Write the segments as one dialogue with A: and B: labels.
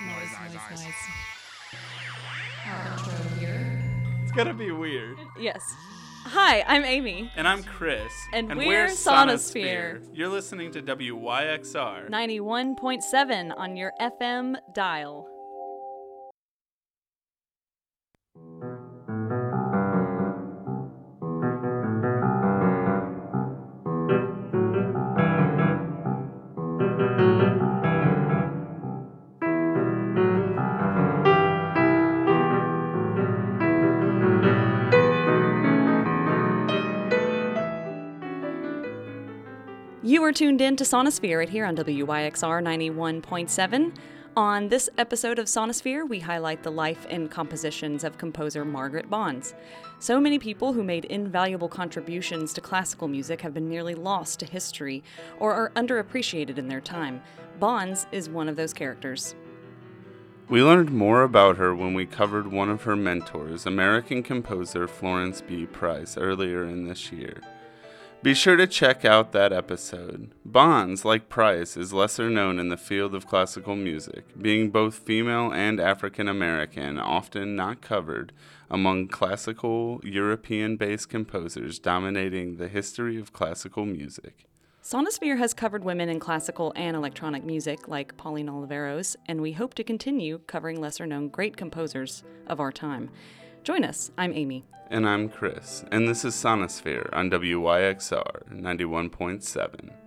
A: Noise, noise, noise. Oh. Our intro here.
B: It's gonna be weird.
C: Yes. Hi, I'm Amy.
B: And I'm Chris.
C: And we're Sonosphere.
B: You're listening to WYXR.
C: 91.7 on your FM dial. Are tuned in to Sonosphere here on WYXR 91.7. On this episode of Sonosphere, we highlight the life and compositions of composer Margaret Bonds. So many people who made invaluable contributions to classical music have been nearly lost to history or are underappreciated in their time. Bonds is one of those characters.
B: We learned more about her when we covered one of her mentors, American composer Florence B. Price, earlier in this year. Be sure to check out that episode. Bonds, like Price, is lesser known in the field of classical music, being both female and African American, often not covered among classical European based composers dominating the history of classical music.
C: Sonosphere has covered women in classical and electronic music like Pauline Oliveros, and we hope to continue covering lesser known great composers of our time. Join us. I'm Amy.
B: And I'm Chris, and this is Sonosphere on WYXR 91.7.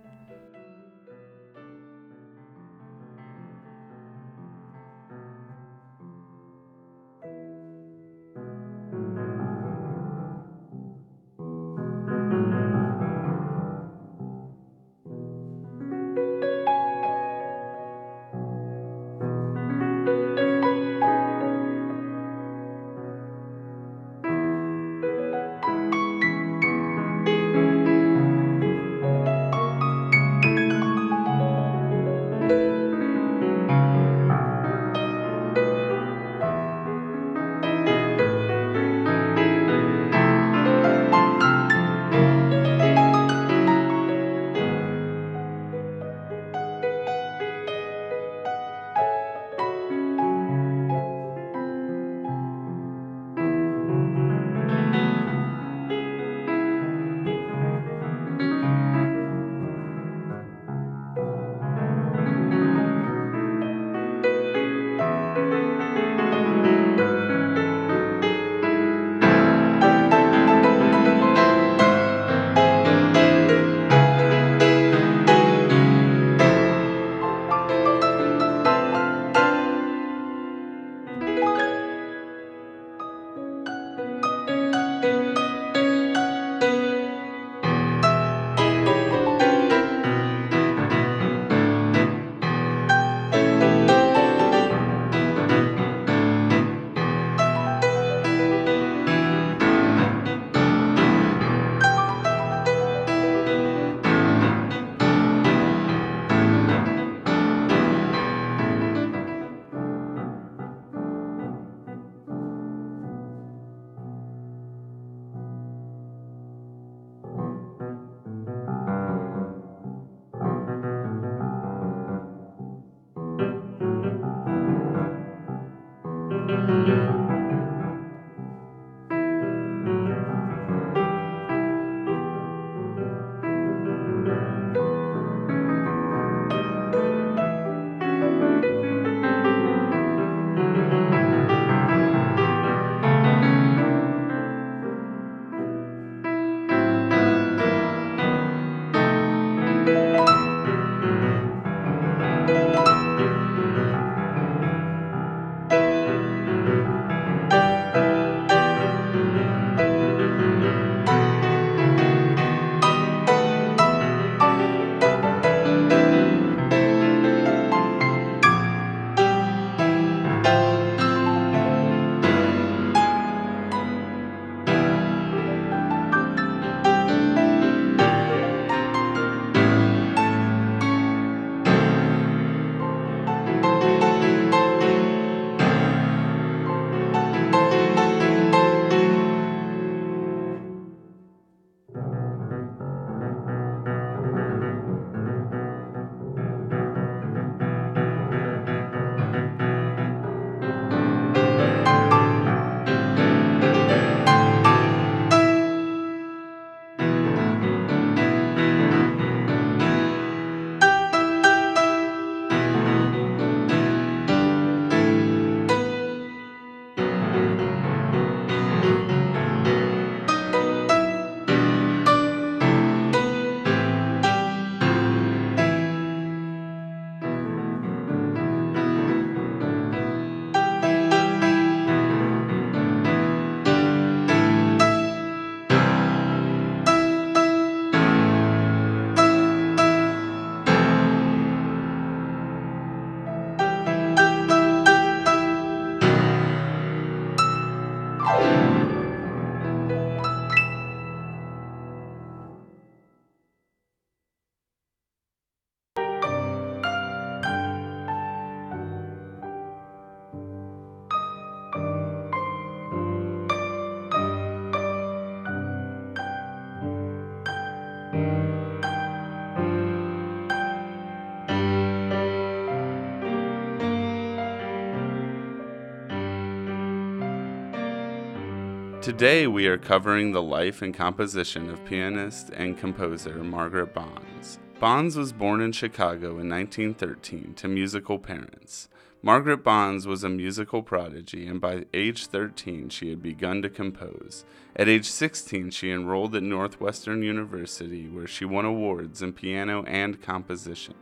B: Today we are covering the life and composition of pianist and composer Margaret Bonds. Bonds was born in Chicago in 1913 to musical parents. Margaret Bonds was a musical prodigy, and by age 13 she had begun to compose. At age 16, she enrolled at Northwestern University, where she won awards in piano and composition.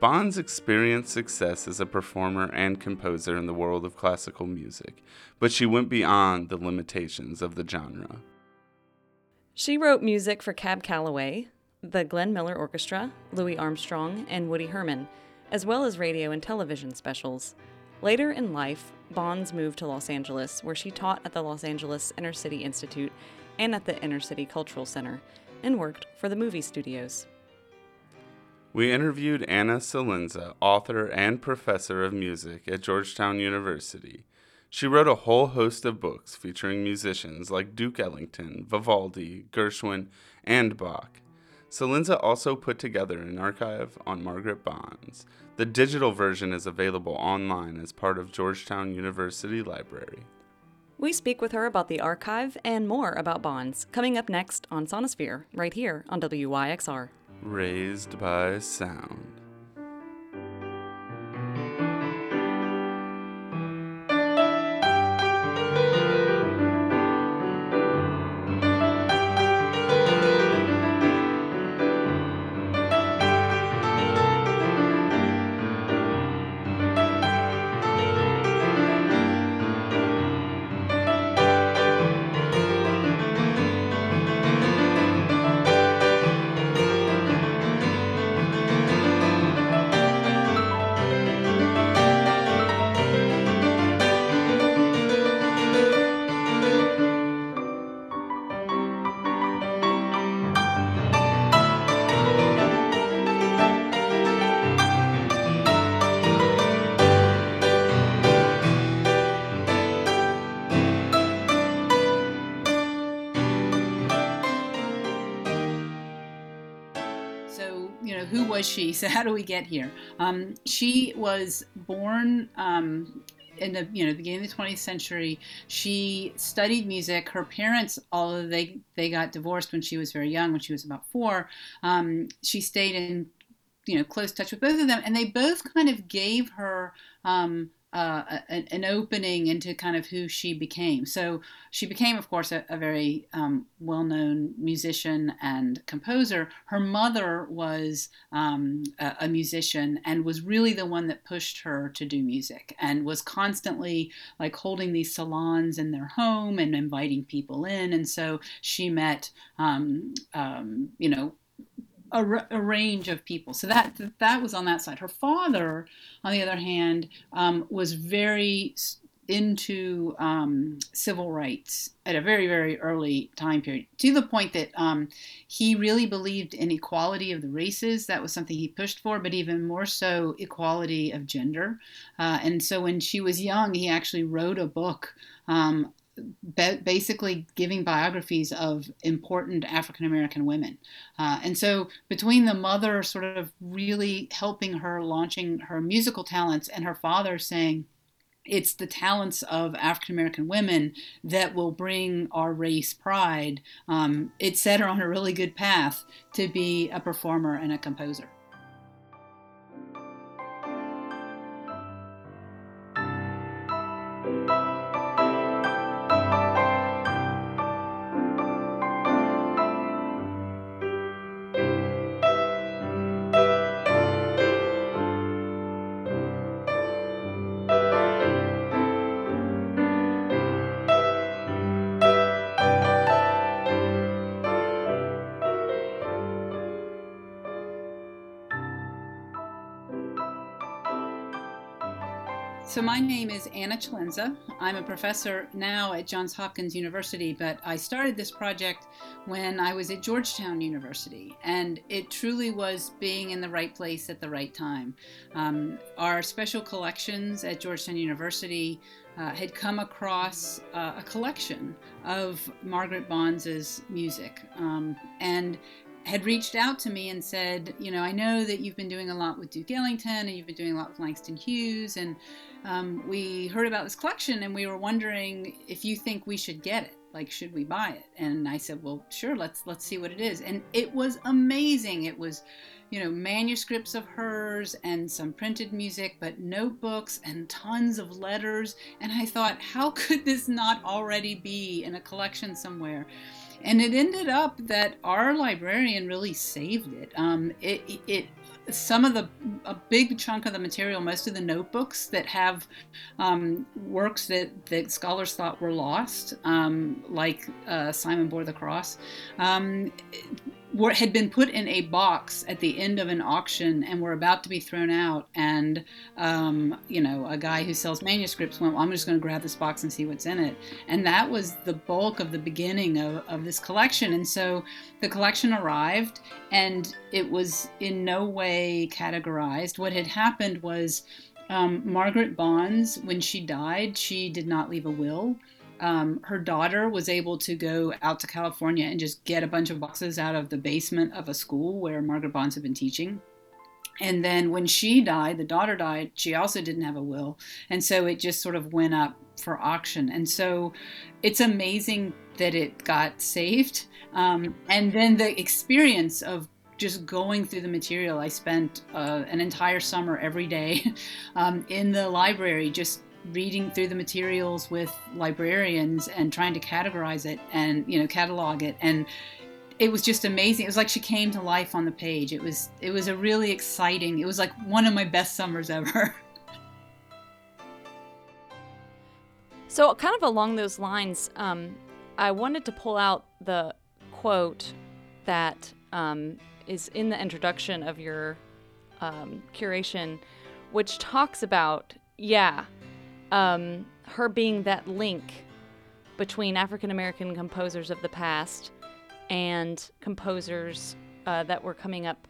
B: Bonds experienced success as a performer and composer in the world of classical music, but she went beyond the limitations of the genre.
C: She wrote music for Cab Calloway, the Glenn Miller Orchestra, Louis Armstrong, and Woody Herman, as well as radio and television specials. Later in life, Bonds moved to Los Angeles, where she taught at the Los Angeles Inner City Institute and at the Inner City Cultural Center, and worked for the movie studios.
B: We interviewed Anna Celenza, author and professor of music at Georgetown University. She wrote a whole host of books featuring musicians like Duke Ellington, Vivaldi, Gershwin, and Bach. Celenza also put together an archive on Margaret Bonds. The digital version is available online as part of Georgetown University Library.
C: We speak with her about the archive and more about Bonds coming up next on Sonosphere, right here on WYXR.
B: Raised by sound.
D: So how do we get here? Um, she was born um, in the you know beginning of the 20th century. She studied music. Her parents, although they they got divorced when she was very young, when she was about four, um, she stayed in you know close touch with both of them, and they both kind of gave her. Um, uh, an, opening into kind of who she became. So she became, of course, a, a very um, well known musician and composer. Her mother was um, a, a, musician and was really the one that pushed her to do music and was constantly like holding these salons in their home and inviting people in. And so she met, um, um you know, a, range of people. So that that was on that side. Her father, on the other hand, um, was very into um, civil rights at a very very early time period, to the point that um, he really believed in equality of the races. That was something he pushed for, but even more so, equality of gender. Uh, and so when she was young, he actually wrote a book um, basically giving biographies of important African American women. Uh, and so, between the mother sort of really helping her launching her musical talents and her father saying, it's the talents of African American women that will bring our race pride. Um, it set her on a really good path to be a performer and a composer. My name is Anna Celenza. I'm a professor now at Johns Hopkins University, but I started this project when I was at Georgetown University, and it truly was being in the right place at the right time. Um, our special collections at Georgetown University uh, had come across uh, a collection of Margaret Bonds's music, um, and had reached out to me and said, you know, I know that you've been doing a lot with Duke Ellington and you've been doing a lot with Langston Hughes, and um, we heard about this collection and we were wondering if you think we should get it. like should we buy it? And i said well sure let's let's see what it is. And it was amazing. It was you know manuscripts of hers and some printed music but notebooks and tons of letters. And i thought how could this not already be in a collection somewhere and it ended up that our librarian really saved it. Um, it, it some of the a big chunk of the material, most of the notebooks that have um, works that, that scholars thought were lost, um, like uh, Simon bore the cross, um, were, had been put in a box at the end of an auction and were about to be thrown out. And, um, you know, a guy who sells manuscripts went, well, I'm just going to grab this box and see what's in it. And that was the bulk of the beginning of, of this collection. And so the collection arrived and it was in no way categorized. What had happened was um, Margaret Bonds, when she died, she did not leave a will um, her daughter was able to go out to California and just get a bunch of boxes out of the basement of a school where Margaret Bonds had been teaching. And then when she died, the daughter died, she also didn't have a will. And so it just sort of went up for auction. And so it's amazing that it got saved. Um, and then the experience of just going through the material. I spent uh, an entire summer every day um, in the library, just reading through the materials with librarians and trying to categorize it and you know catalog it. And it was just amazing. It was like she came to life on the page. It was it was a really exciting it was like one of my best summers ever.
C: So kind of along those lines um, i wanted to pull out the quote that um, is in the introduction of your um, curation which talks about yeah um, her being that link between African American composers of the past and composers uh, that were coming up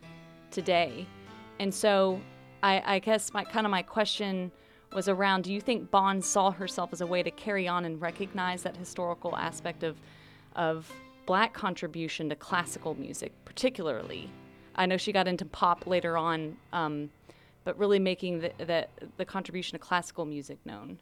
C: today. And so I, I guess my kind of my question was around do you think Bond saw herself as a way to carry on and recognize that historical aspect of of black contribution to classical music, particularly? I know she got into pop later on, um, but really making the, the, the contribution of classical music known.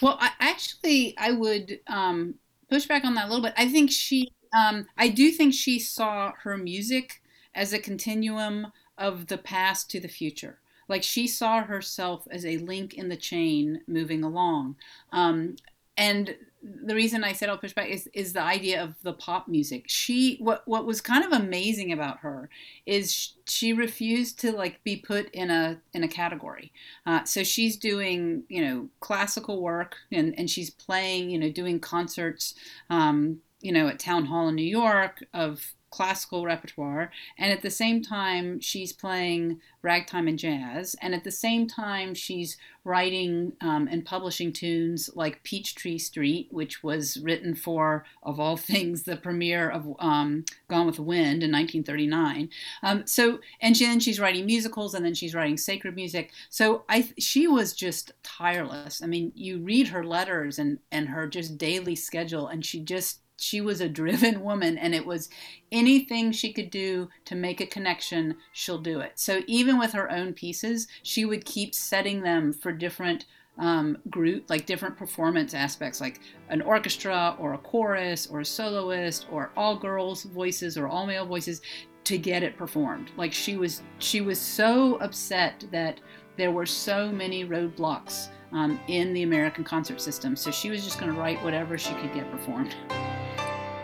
D: Well, I, actually, I would um, push back on that a little bit. I think she, um, I do think she saw her music as a continuum of the past to the future. Like she saw herself as a link in the chain moving along. Um, and the reason I said I'll push back is is the idea of the pop music. She what what was kind of amazing about her is she refused to like be put in a in a category. Uh, so she's doing you know classical work and and she's playing you know doing concerts um, you know at Town Hall in New York of classical repertoire and at the same time she's playing ragtime and jazz and at the same time she's writing um, and publishing tunes like peachtree street which was written for of all things the premiere of um, gone with the wind in 1939 um, so and then she's writing musicals and then she's writing sacred music. So i she was just tireless. I mean you read her letters and and her just daily schedule and she just she was a driven woman and it was anything she could do to make a connection she'll do it. So even with her own pieces she would keep setting them for different um, group like different performance aspects like an orchestra or a chorus or a soloist or all girls voices or all male voices to get it performed. Like she was she was so upset that there were so many roadblocks um, in the american concert system. So she was just going to write whatever she could get performed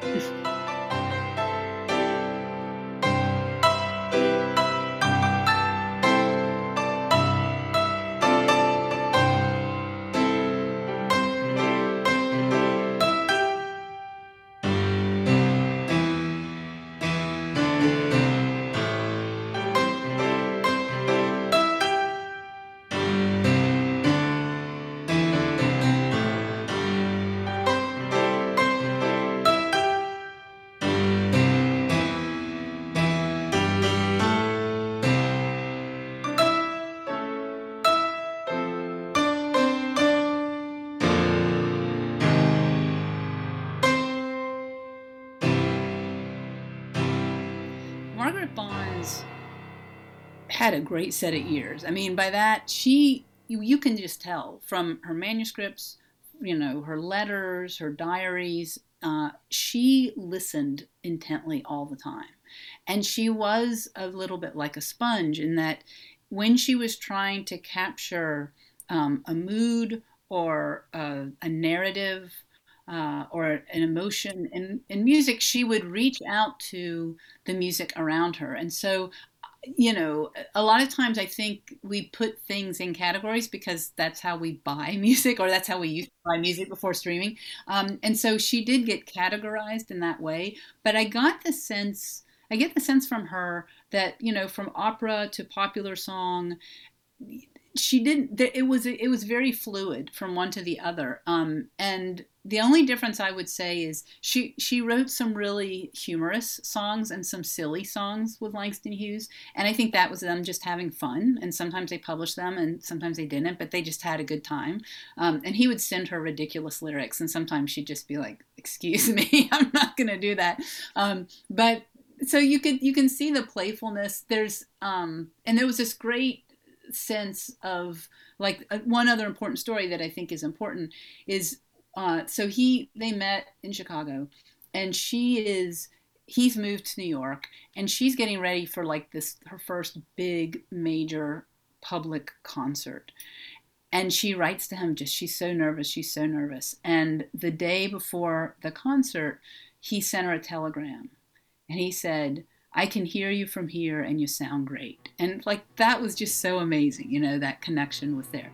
D: Bonds had a great set of ears. I mean, by that she you, you can just tell from her manuscripts, you know, her letters, her diaries, uh, she listened intently all the time. And she was a little bit like a sponge in that when she was trying to capture um, a mood or a, a narrative uh, or an emotion in, in music, she would reach out to the music around her. And so, you know, a lot of times I think we put things in categories because that's how we buy music or that's how we used to buy music before streaming. Um, and so she did get categorized in that way. But I got the sense, I get the sense from her that, you know, from opera to popular song, she didn't it was it was very fluid from one to the other. Um, and the only difference i would say is she she wrote some really humorous songs and some silly songs with langston hughes. And i think that was them just having fun. And sometimes they published them and sometimes they didn't but they just had a good time. Um, and he would send her ridiculous lyrics and sometimes she'd just be like excuse me i'm not going to do that. Um, but so you could you can see the playfulness. There's um and there was this great sense of like uh, one other important story that I think is important is uh, so he they met in Chicago, and she is he's moved to New York, and she's getting ready for like this her first big major public concert. And she writes to him just she's so nervous, she's so nervous. And the day before the concert, he sent her a telegram. And he said, I can hear you from here and you sound great. And like that was just so amazing, you know, that connection was there.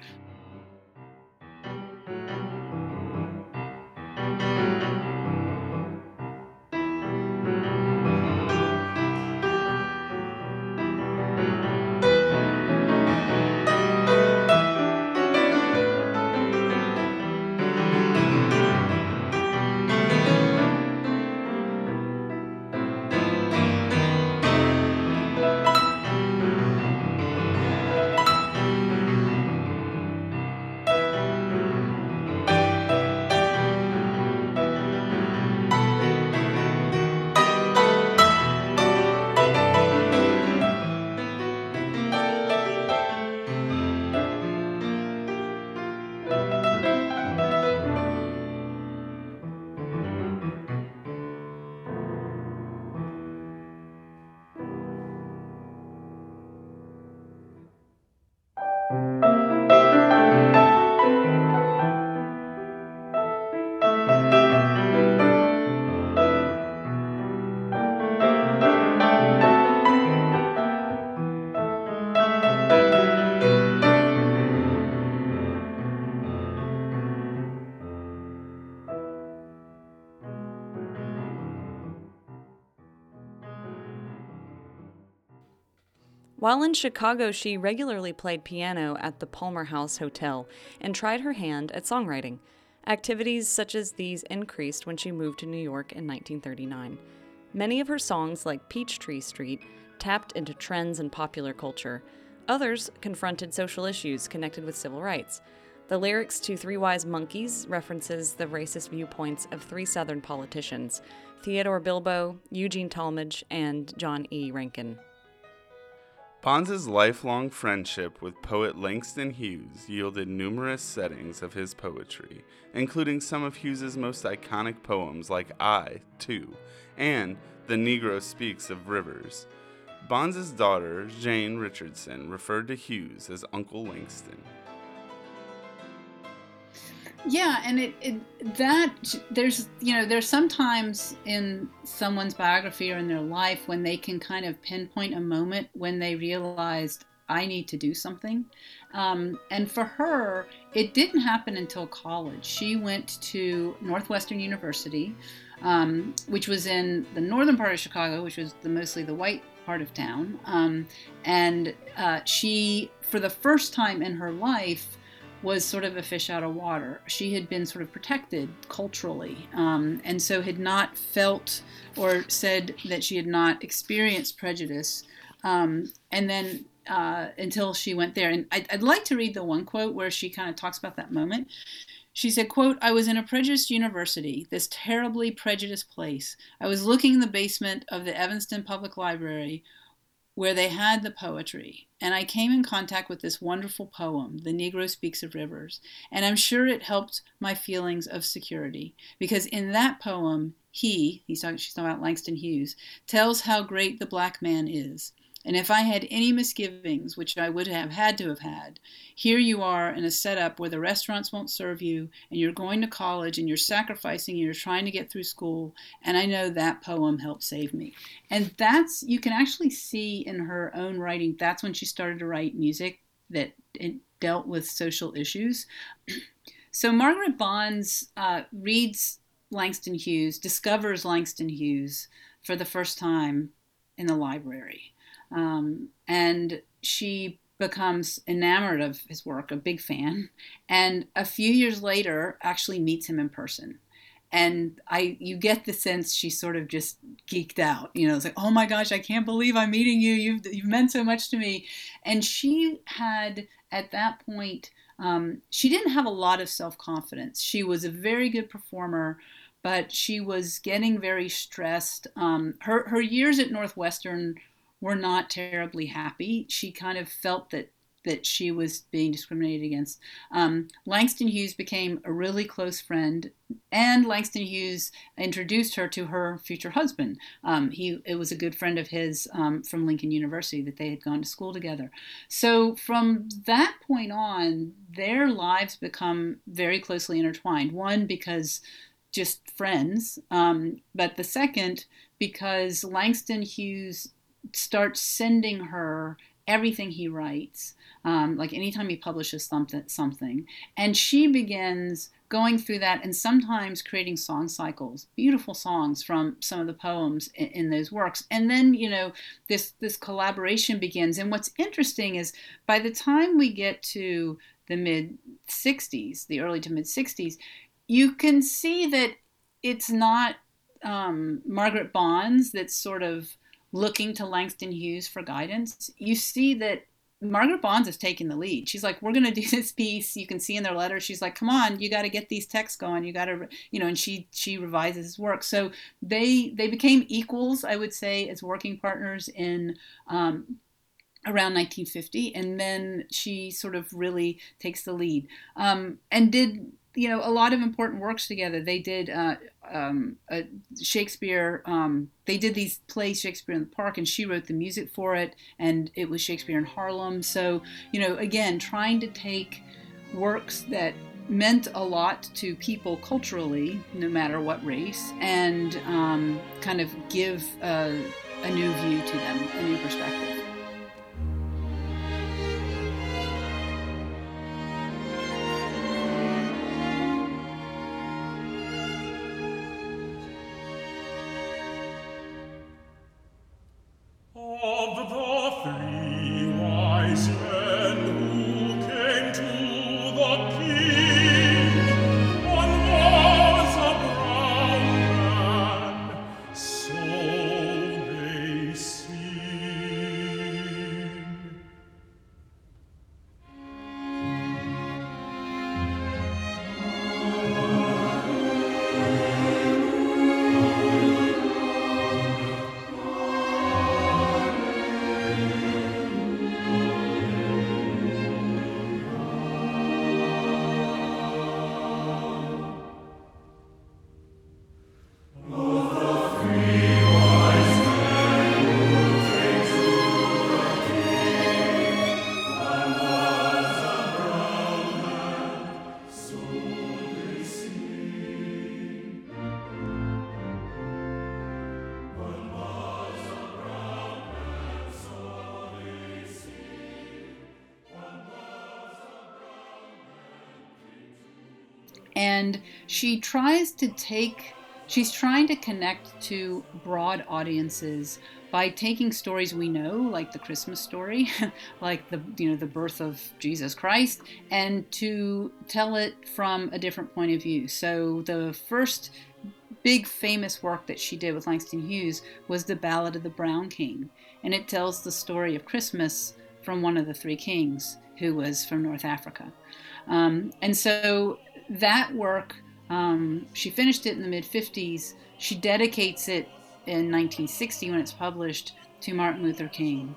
C: While in Chicago, she regularly played piano at the Palmer House Hotel and tried her hand at songwriting. Activities such as these increased when she moved to New York in 1939. Many of her songs, like Peachtree Street, tapped into trends in popular culture. Others confronted social issues connected with civil rights. The lyrics to Three Wise Monkeys references the racist viewpoints of three Southern politicians Theodore Bilbo, Eugene Talmadge, and John E. Rankin.
B: Bonds' lifelong friendship with poet Langston Hughes yielded numerous settings of his poetry, including some of Hughes's most iconic poems like I, Too, and The Negro Speaks of Rivers. Bonds' daughter, Jane Richardson, referred to Hughes as Uncle Langston.
D: Yeah, and it, it that there's you know there's sometimes in someone's biography or in their life when they can kind of pinpoint a moment when they realized I need to do something. Um, and for her, it didn't happen until college. She went to Northwestern University, um, which was in the northern part of Chicago, which was the, mostly the white part of town. Um, and uh, she, for the first time in her life, was sort of a fish out of water. She had been sort of protected culturally, um, and so had not felt or said that she had not experienced prejudice. Um, and then uh, until she went there, and I'd, I'd like to read the one quote where she kind of talks about that moment. She said, quote, I was in a prejudiced university, this terribly prejudiced place. I was looking in the basement of the Evanston Public Library where they had the poetry. And I came in contact with this wonderful poem, The Negro Speaks of Rivers. And I'm sure it helped my feelings of security because in that poem, he, he's talking, she's talking about Langston Hughes, tells how great the black man is. And if I had any misgivings, which I would have had to have had, here you are in a setup where the restaurants won't serve you, and you're going to college, and you're sacrificing, and you're trying to get through school. And I know that poem helped save me. And that's, you can actually see in her own writing, that's when she started to write music that dealt with social issues. so Margaret Bonds uh, reads Langston Hughes, discovers Langston Hughes for the first time in the library. Um, and she becomes enamored of his work, a big fan, and a few years later actually meets him in person. And I, you get the sense she's sort of just geeked out. You know, it's like, oh my gosh, I can't believe I'm meeting you. You've, you've meant so much to me. And she had, at that point, um, she didn't have a lot of self confidence. She was a very good performer, but she was getting very stressed. Um, her her years at Northwestern were not terribly happy. She kind of felt that that she was being discriminated against. Um, Langston Hughes became a really close friend, and Langston Hughes introduced her to her future husband. Um, he it was a good friend of his um, from Lincoln University that they had gone to school together. So from that point on, their lives become very closely intertwined. One because just friends, um, but the second because Langston Hughes starts sending her everything he writes, um, like anytime he publishes something, something, and she begins going through that and sometimes creating song cycles, beautiful songs from some of the poems in, in, those works. And then, you know, this this collaboration begins. And what's interesting is by the time we get to the mid 60s, the early to mid 60s, you can see that it's not um, Margaret Bonds that's sort of looking to Langston Hughes for guidance, you see that Margaret Bonds is taking the lead. She's like, "We're going to do this piece." You can see in their letter, she's like, "Come on, you got to get these texts going. You got to, you know." And she she revises his work. So they they became equals, I would say, as working partners in. Um, around 1950 and then she sort of really takes the lead um, and did you know a lot of important works together. They did uh, um, Shakespeare. Um, they did these plays Shakespeare in the Park, and she wrote the music for it, and it was Shakespeare in Harlem. So you know, again, trying to take works that meant a lot to people culturally, no matter what race, and um, kind of give a, a new view to them, a new perspective. And she tries to take she's trying to connect to broad audiences by taking stories we know like the christmas story like the you know the birth of jesus christ and to tell it from a different point of view. So the first big famous work that she did with langston hughes was the ballad of the brown king and it tells the story of christmas from one of the three kings who was from north africa. Um, and so that work, um, she finished it in the mid 50s. She dedicates it in 1960 when it's published to Martin Luther King.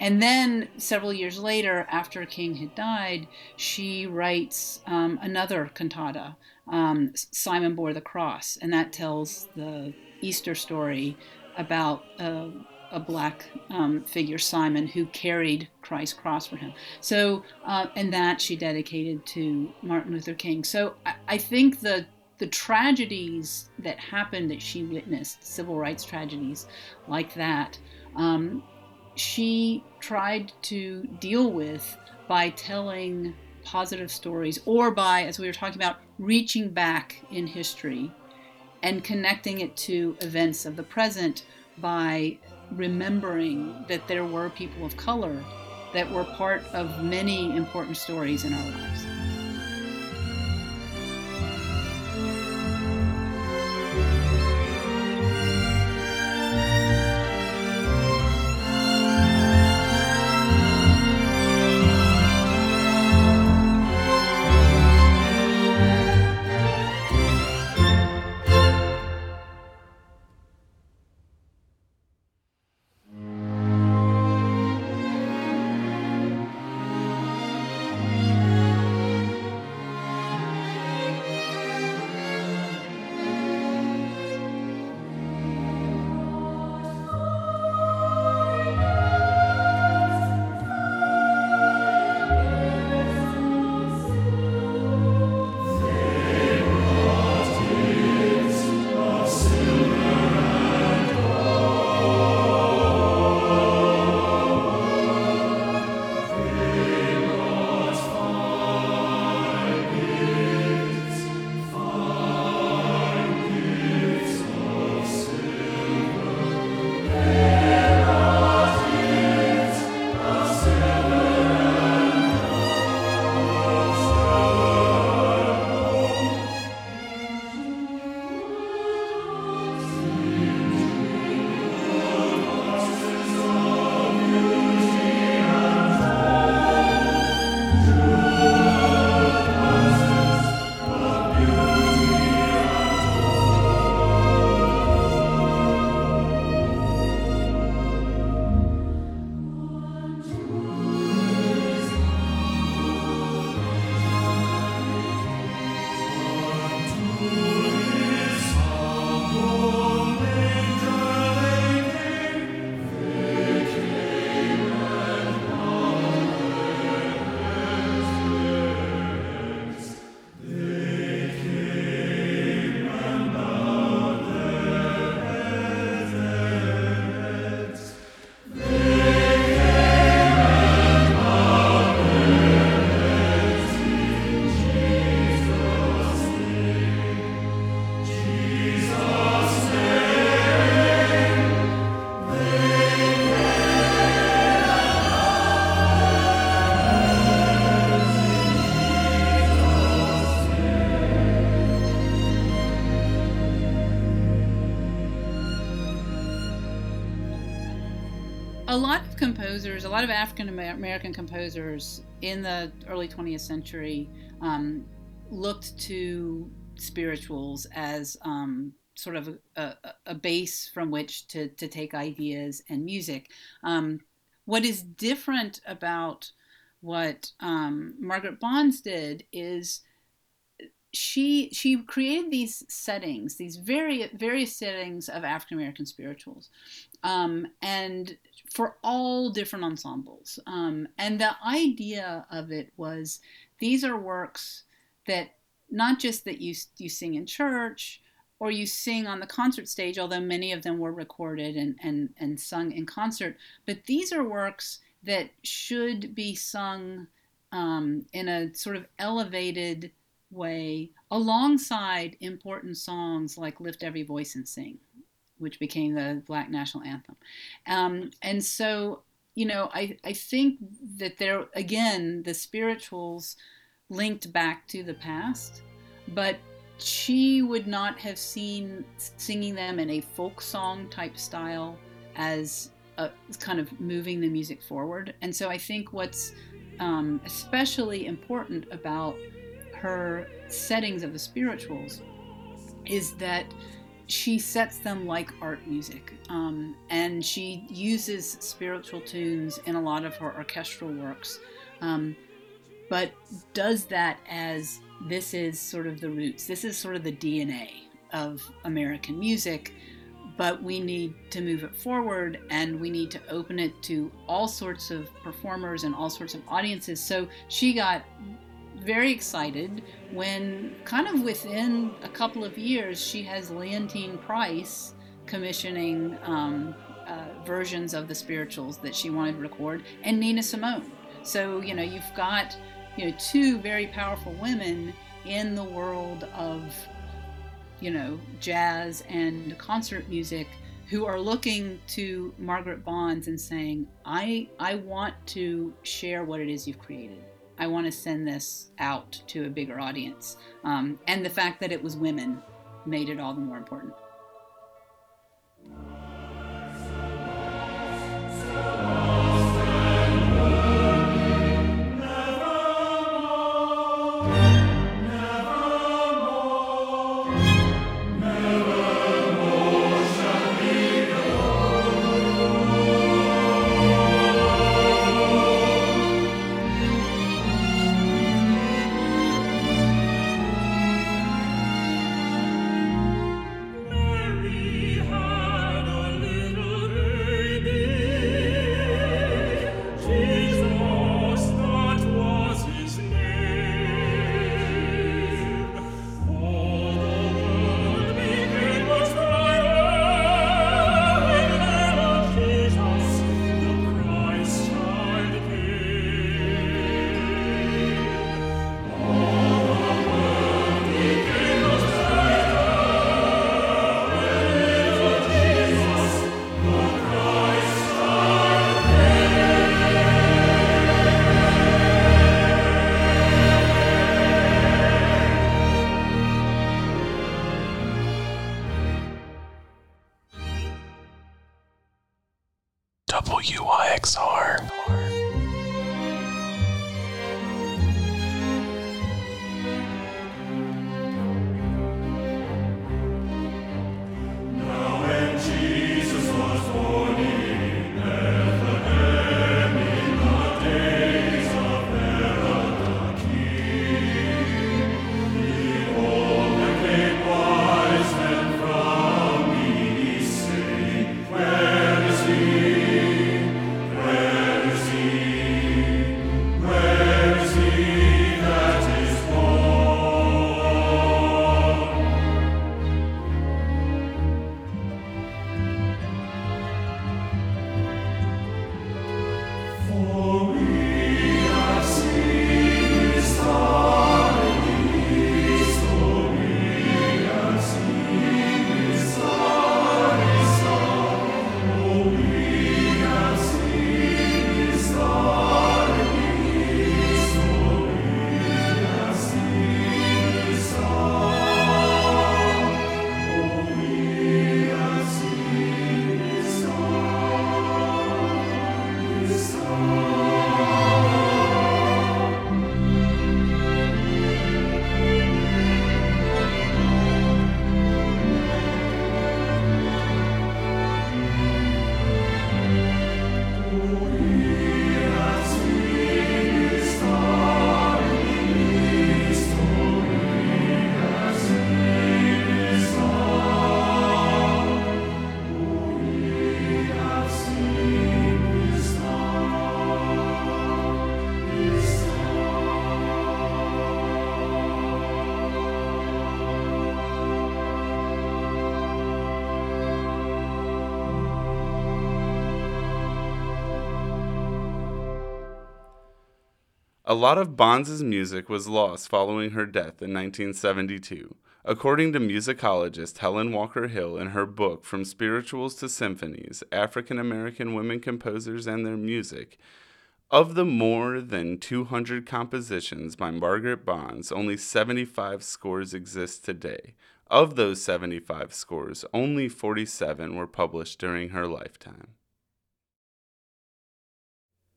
D: And then several years later, after King had died, she writes um, another cantata, um, Simon Bore the Cross, and that tells the Easter story about uh, a black um, figure, Simon, who carried Christ's cross for him. So, uh, and that she dedicated to Martin Luther King. So I, I think the the tragedies that happened that she witnessed, civil rights tragedies like that, um, she tried to deal with by telling positive stories or by, as we were talking about, reaching back in history and connecting it to events of the present by remembering that there were people of color that were part of many important stories in our lives. Composers, a lot of African American composers in the early 20th century um, looked to spirituals as um, sort of a, a, base from which to, to take ideas and music. Um, what is different about what um, Margaret Bonds did is she she created these settings, these very various settings of African American spirituals, um, and for all different ensembles. Um, and the idea of it was these are works that not just that you you sing in church or you sing on the concert stage, although many of them were recorded and, and, and sung in concert, but these are works that should be sung um, in a sort of elevated way alongside important songs like Lift Every Voice and Sing which became the Black National Anthem. Um, and so, you know, I, I think that there, again, the spirituals linked back to the past, but she would not have seen singing them in a folk song type style as a, kind of moving the music forward. And so I think what's um, especially important about her settings of the spirituals is that she sets them like art music. Um, and she uses spiritual tunes in a lot of her orchestral works, um, but does that as this is sort of the roots, this is sort of the DNA of American music. But we need to move it forward and we need to open it to all sorts of performers and all sorts of audiences. So she got very excited when, kind of within a couple of years, she has Leontyne Price commissioning um, uh, versions of the spirituals that she wanted to record, and Nina Simone. So, you know, you've got, you know, two very powerful women in the world of, you know, jazz and concert music who are looking to Margaret Bonds and saying, I, I want to share what it is you've created. I want to send this out to a bigger audience. Um, and the fact that it was women made it all the more important.
E: A
B: lot of Bonds' music was lost following her death in 1972. According to musicologist Helen Walker Hill in her book From Spirituals to Symphonies African American Women Composers and Their Music, of the more than 200 compositions by Margaret Bonds, only 75 scores exist today. Of those 75 scores, only 47 were published during her lifetime.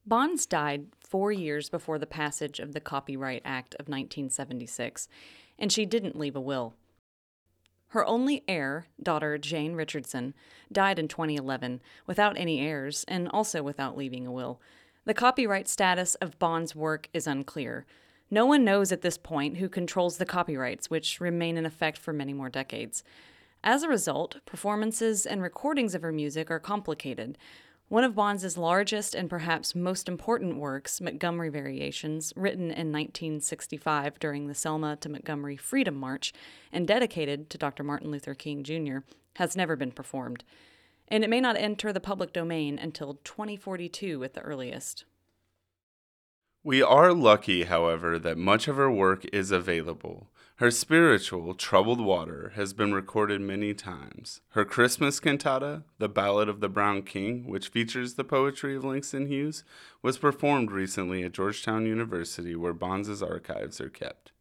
C: Bonds died four years before the passage of the Copyright Act of 1976, and she didn't leave a will. Her only heir, daughter Jane Richardson, died in 2011 without any heirs and also without leaving a will. The copyright status of Bond's work is unclear. No one knows at this point who controls the copyrights, which remain in effect for many more decades. As a result, performances and recordings of her music are complicated. One of Bonds' largest and perhaps most important works, Montgomery Variations, written in 1965 during the Selma to Montgomery Freedom March and dedicated to Dr. Martin Luther King Jr., has never been performed. And it may not enter the public domain until 2042 at the earliest.
B: We are lucky, however, that much of her work is available. Her spiritual, Troubled Water, has been recorded many times. Her Christmas cantata, The Ballad of the Brown King, which features the poetry of Langston Hughes, was performed recently at Georgetown University, where Bonds' archives are kept.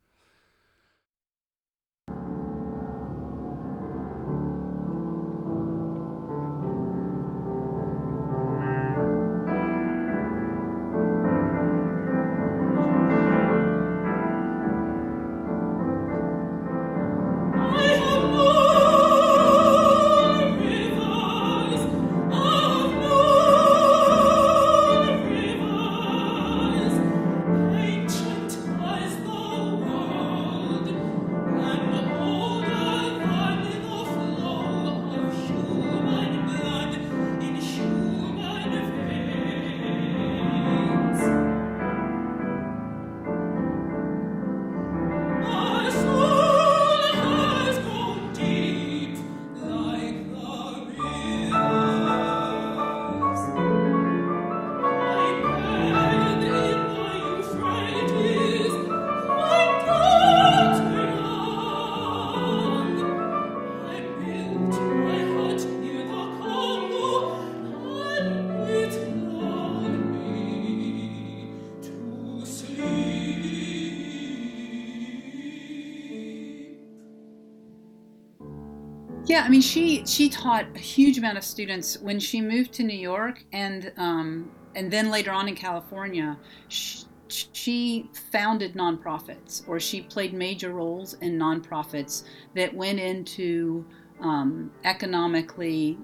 E: I
D: mean, she she taught a huge amount of students when she moved to New York, and um, and then later on in California, she, she founded nonprofits, or she played major roles in nonprofits that went into um, economically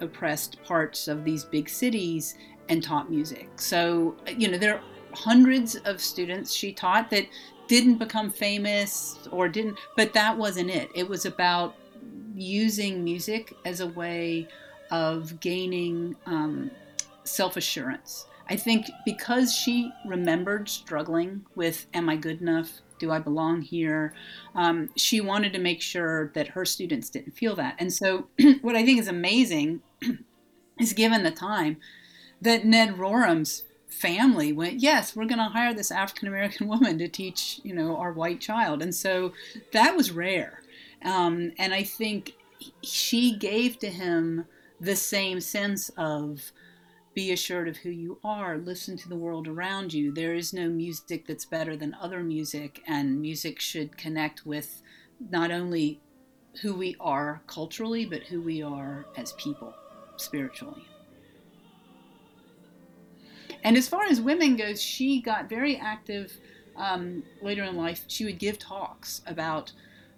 D: oppressed parts of these big cities and taught music. So you know, there are hundreds of students she taught that didn't become famous or didn't, but that wasn't it. It was about using music as a way of gaining um, self assurance. I think because she remembered struggling with, Am I good enough? Do I belong here? Um, she wanted to make sure that her students didn't feel that. And so, what I think is amazing is given the time that Ned Rorem's family went, yes, we're going to hire this African American woman to teach, you know, our white child. And so that was rare. Um, and I think she gave to him the same sense of be assured of who you are, listen to the world around you. There is no music that's better than other music, and music should connect with not only who we are culturally, but who we are as people spiritually. And as far as women goes, she got very active um, later in life. She would give talks about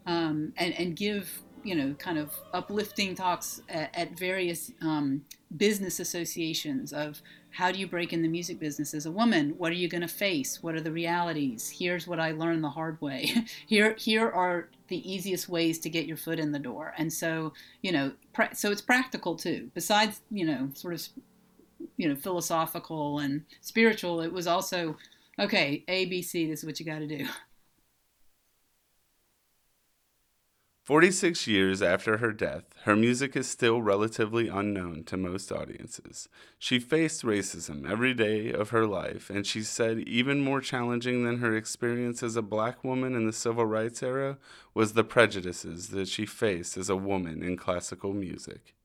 D: um, and and give you know kind of uplifting talks at, at various um, business associations of how do you break in the music business as a woman? What are you going to face? What are the realities? Here's what I learned the hard way. here here are the easiest ways to get your foot in the door. And so you know pra- so it's practical too. Besides you know sort of you know philosophical and spiritual, it was also okay A B C. This is what you got to do.
B: 46 years after her death, her music is still relatively unknown to most audiences. She faced racism every day of her life, and she said even more challenging than her experience as a black woman in the civil rights era was the prejudices that she faced as a woman in classical music.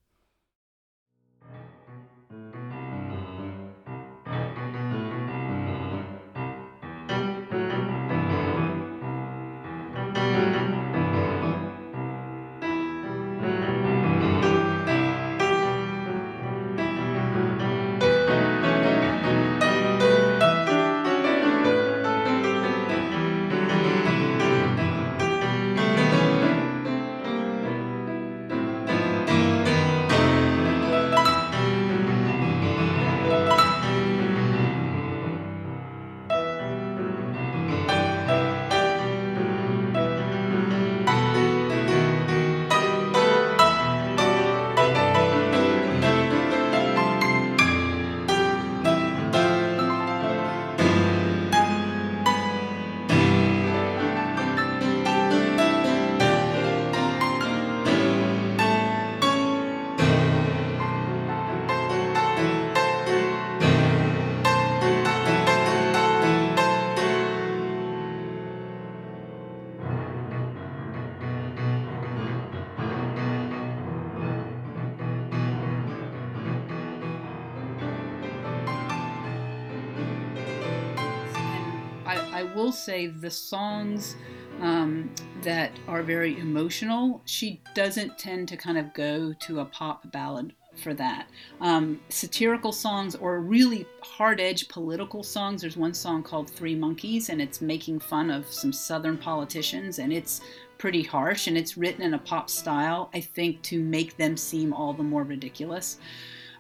D: Will say the songs um, that are very emotional, she doesn't tend to kind of go to a pop ballad for that. Um, satirical songs or really hard edge political songs. There's one song called Three Monkeys, and it's making fun of some Southern politicians, and it's pretty harsh, and it's written in a pop style, I think, to make them seem all the more ridiculous.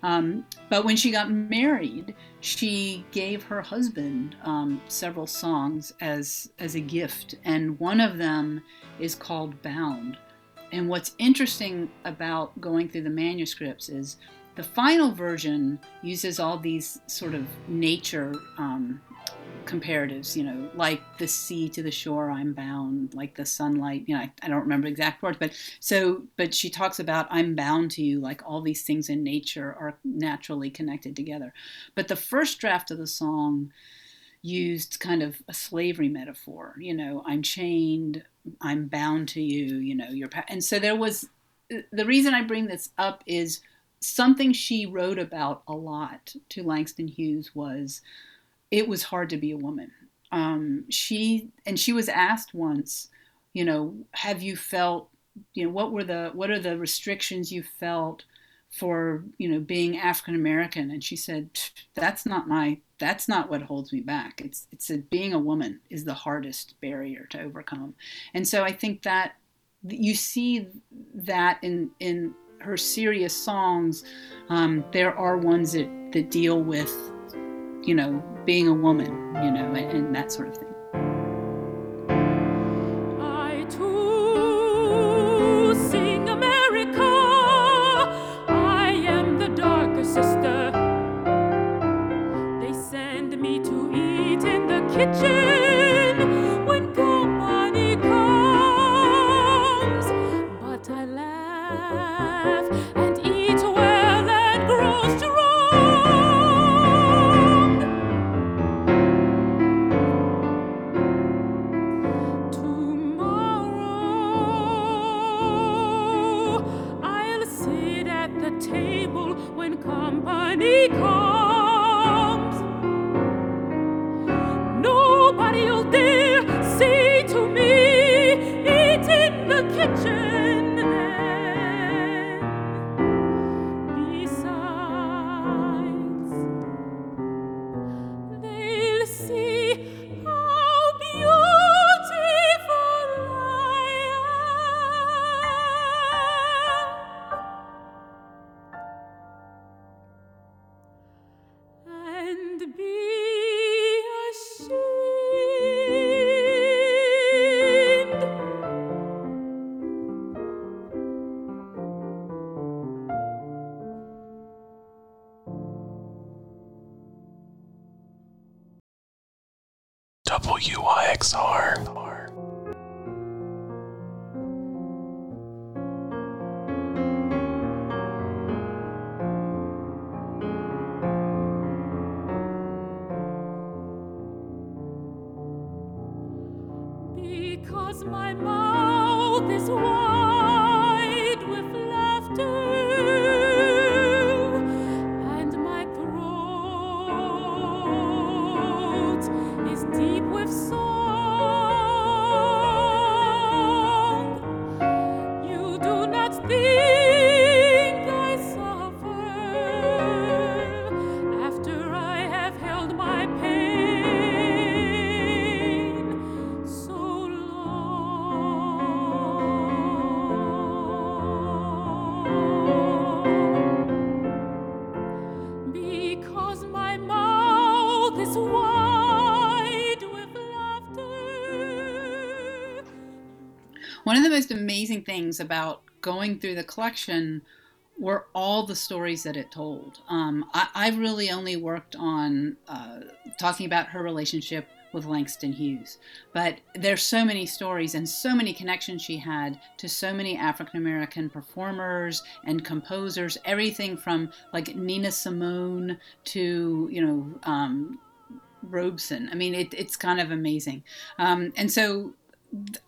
D: Um, but when she got married, she gave her husband um, several songs as as a gift, and one of them is called "Bound." And what's interesting about going through the manuscripts is the final version uses all these sort of nature um, comparatives, you know, like the sea to the shore, I'm bound, like the sunlight, you know, I, I, don't remember exact words, but so, but she talks about I'm bound to you, like all these things in nature are naturally connected together. But the first draft of the song used kind of a slavery metaphor, you know, I'm chained, I'm bound to you, you know, you're, and so there was, the reason I bring this up is something she wrote about a lot to Langston Hughes was it was hard to be a woman. Um, she and she was asked once, you know, have you felt, you know, what were the what are the restrictions you felt for you know being African American? And she said, that's not my that's not what holds me back. It's it's a, being a woman is the hardest barrier to overcome. And so I think that you see that in in her serious songs, um, there are ones that that deal with you know, being a woman, you know, and, and that sort of thing.
E: I
D: amazing things about going through the collection were all the stories that it told. Um, I, I really only worked on uh, talking about her relationship with Langston Hughes, but there's so many stories and so many connections she had to so many African American performers and composers. Everything from like Nina Simone to you know um, Robeson. I mean, it, it's kind of amazing. Um, and so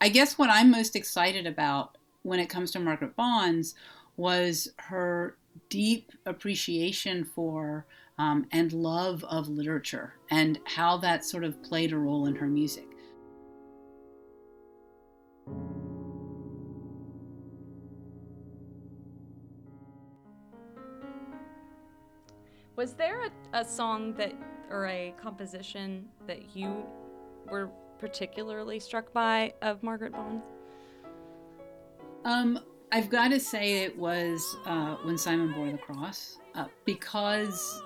D: I guess what I'm most excited about when it comes to Margaret Bonds was her deep appreciation for um, and love of literature and how that sort of played a role in her music.
C: Was there a, a song that or a composition that you were particularly struck by of Margaret Bond's?
D: Um, I've got to say it was uh, when Simon bore the cross uh, because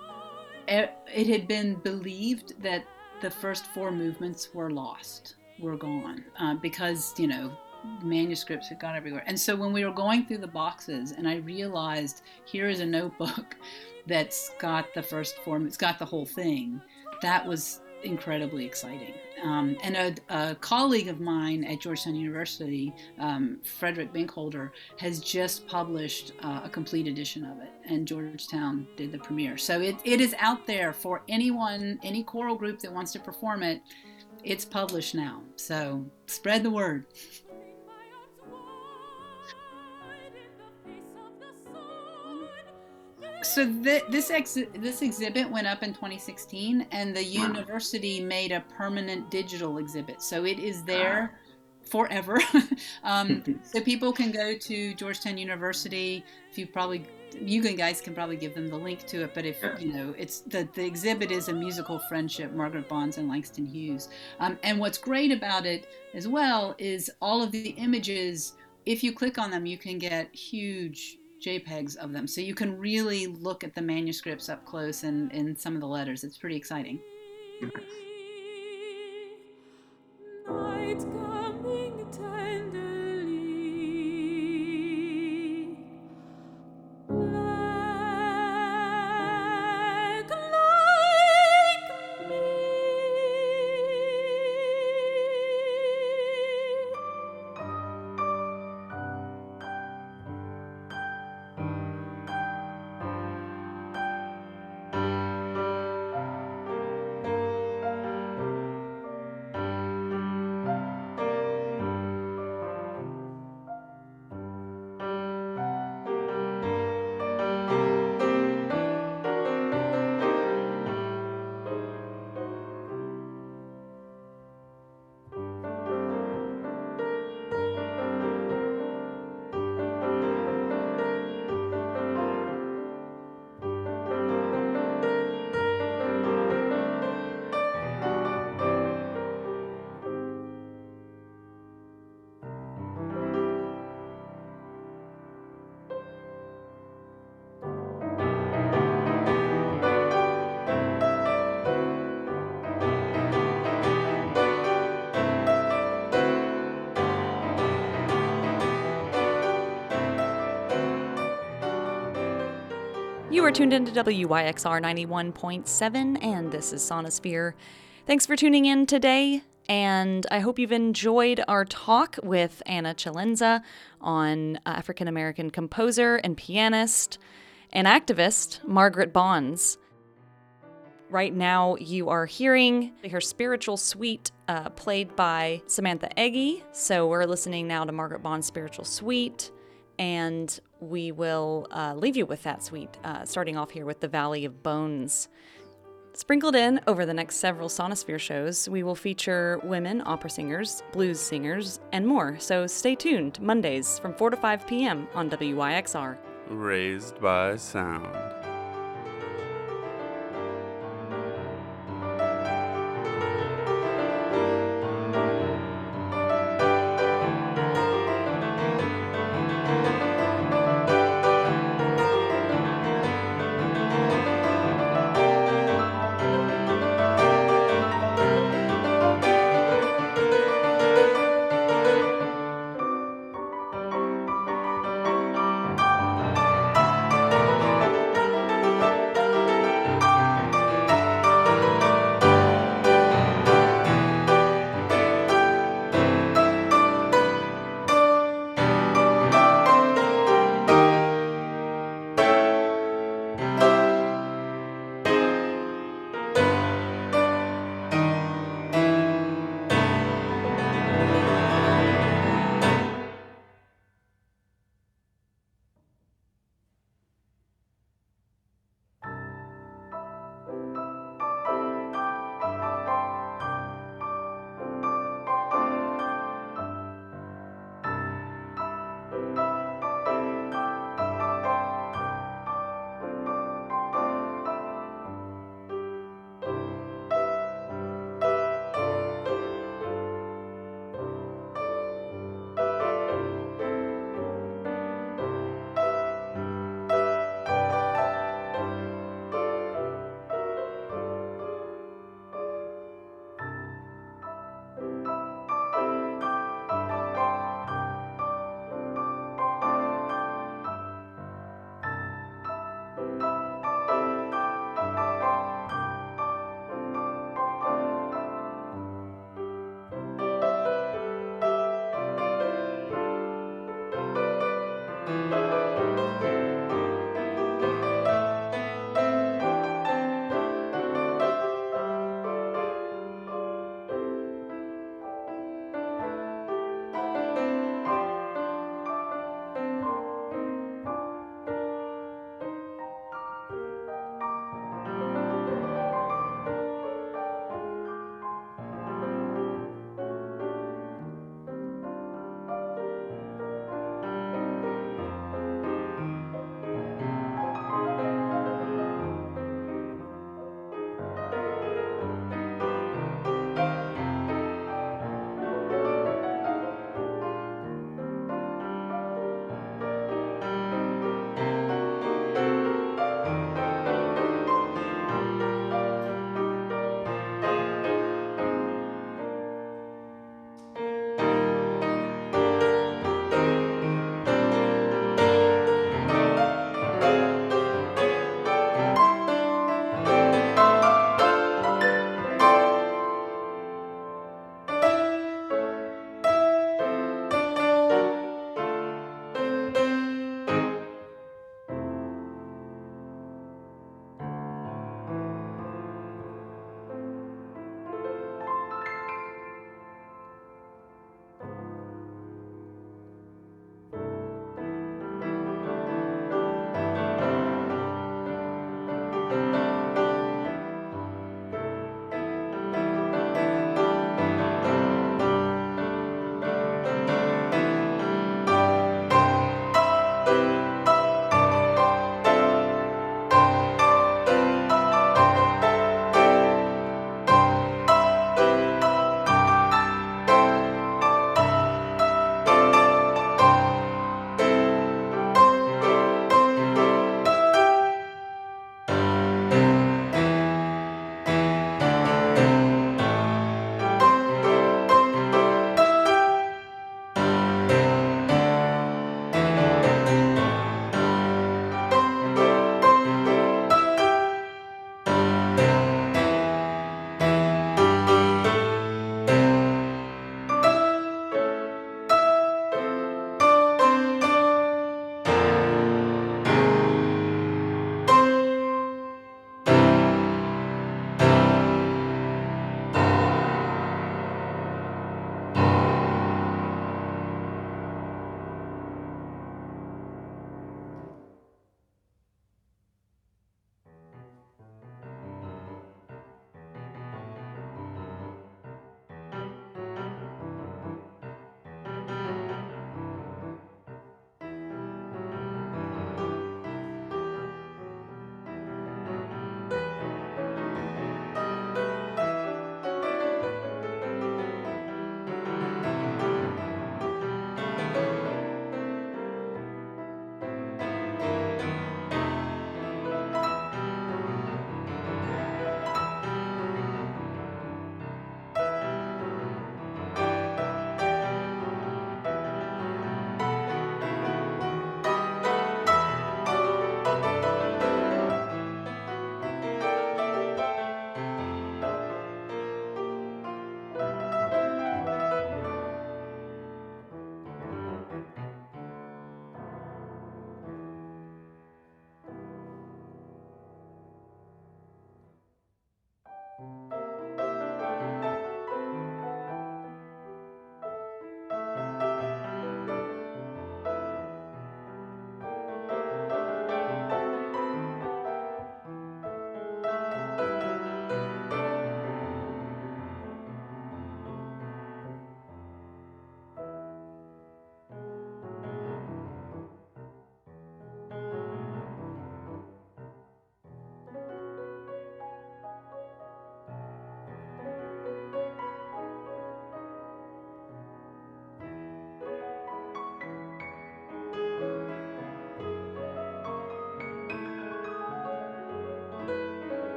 D: it, it had been believed that the first four movements were lost, were gone, uh, because you know manuscripts had gone everywhere. And so when we were going through the boxes, and I realized here is a notebook that's got the first four, it's got the whole thing. That was incredibly exciting. Um, and a, a, colleague of mine at Georgetown University, um, Frederick Binkholder, has just published uh, a complete edition of it, and Georgetown did the premiere. So it, it is out there for anyone, any choral group that wants to perform it. It's published now. So spread the word. So th- this ex- this exhibit went up in 2016, and the university made a permanent digital exhibit. So it is there forever. um, so people can go to Georgetown University. If you probably you guys can probably give them the link to it. But if you know, it's the the exhibit is a musical friendship, Margaret Bonds and Langston Hughes. Um, and what's great about it as well is all of the images. If you click on them, you can get huge JPEGs of them. So you can really look at the manuscripts up close and, in some of the letters. It's pretty exciting.
C: Tuned into WYXR 91.7, and this is Sonosphere. Thanks for tuning in today, and I hope you've enjoyed our talk with Anna Celenza on African American composer and pianist and activist Margaret Bonds. Right now, you are hearing her spiritual suite uh, played by Samantha Ege. So, we're listening now to Margaret Bond's spiritual suite and we will uh, leave you with that suite, uh, starting off here with the Valley of Bones. Sprinkled in over the next several Sonosphere shows, we will feature women opera singers, blues singers, and more. So stay tuned Mondays from 4 to 5 p.m. on WYXR.
B: Raised by sound.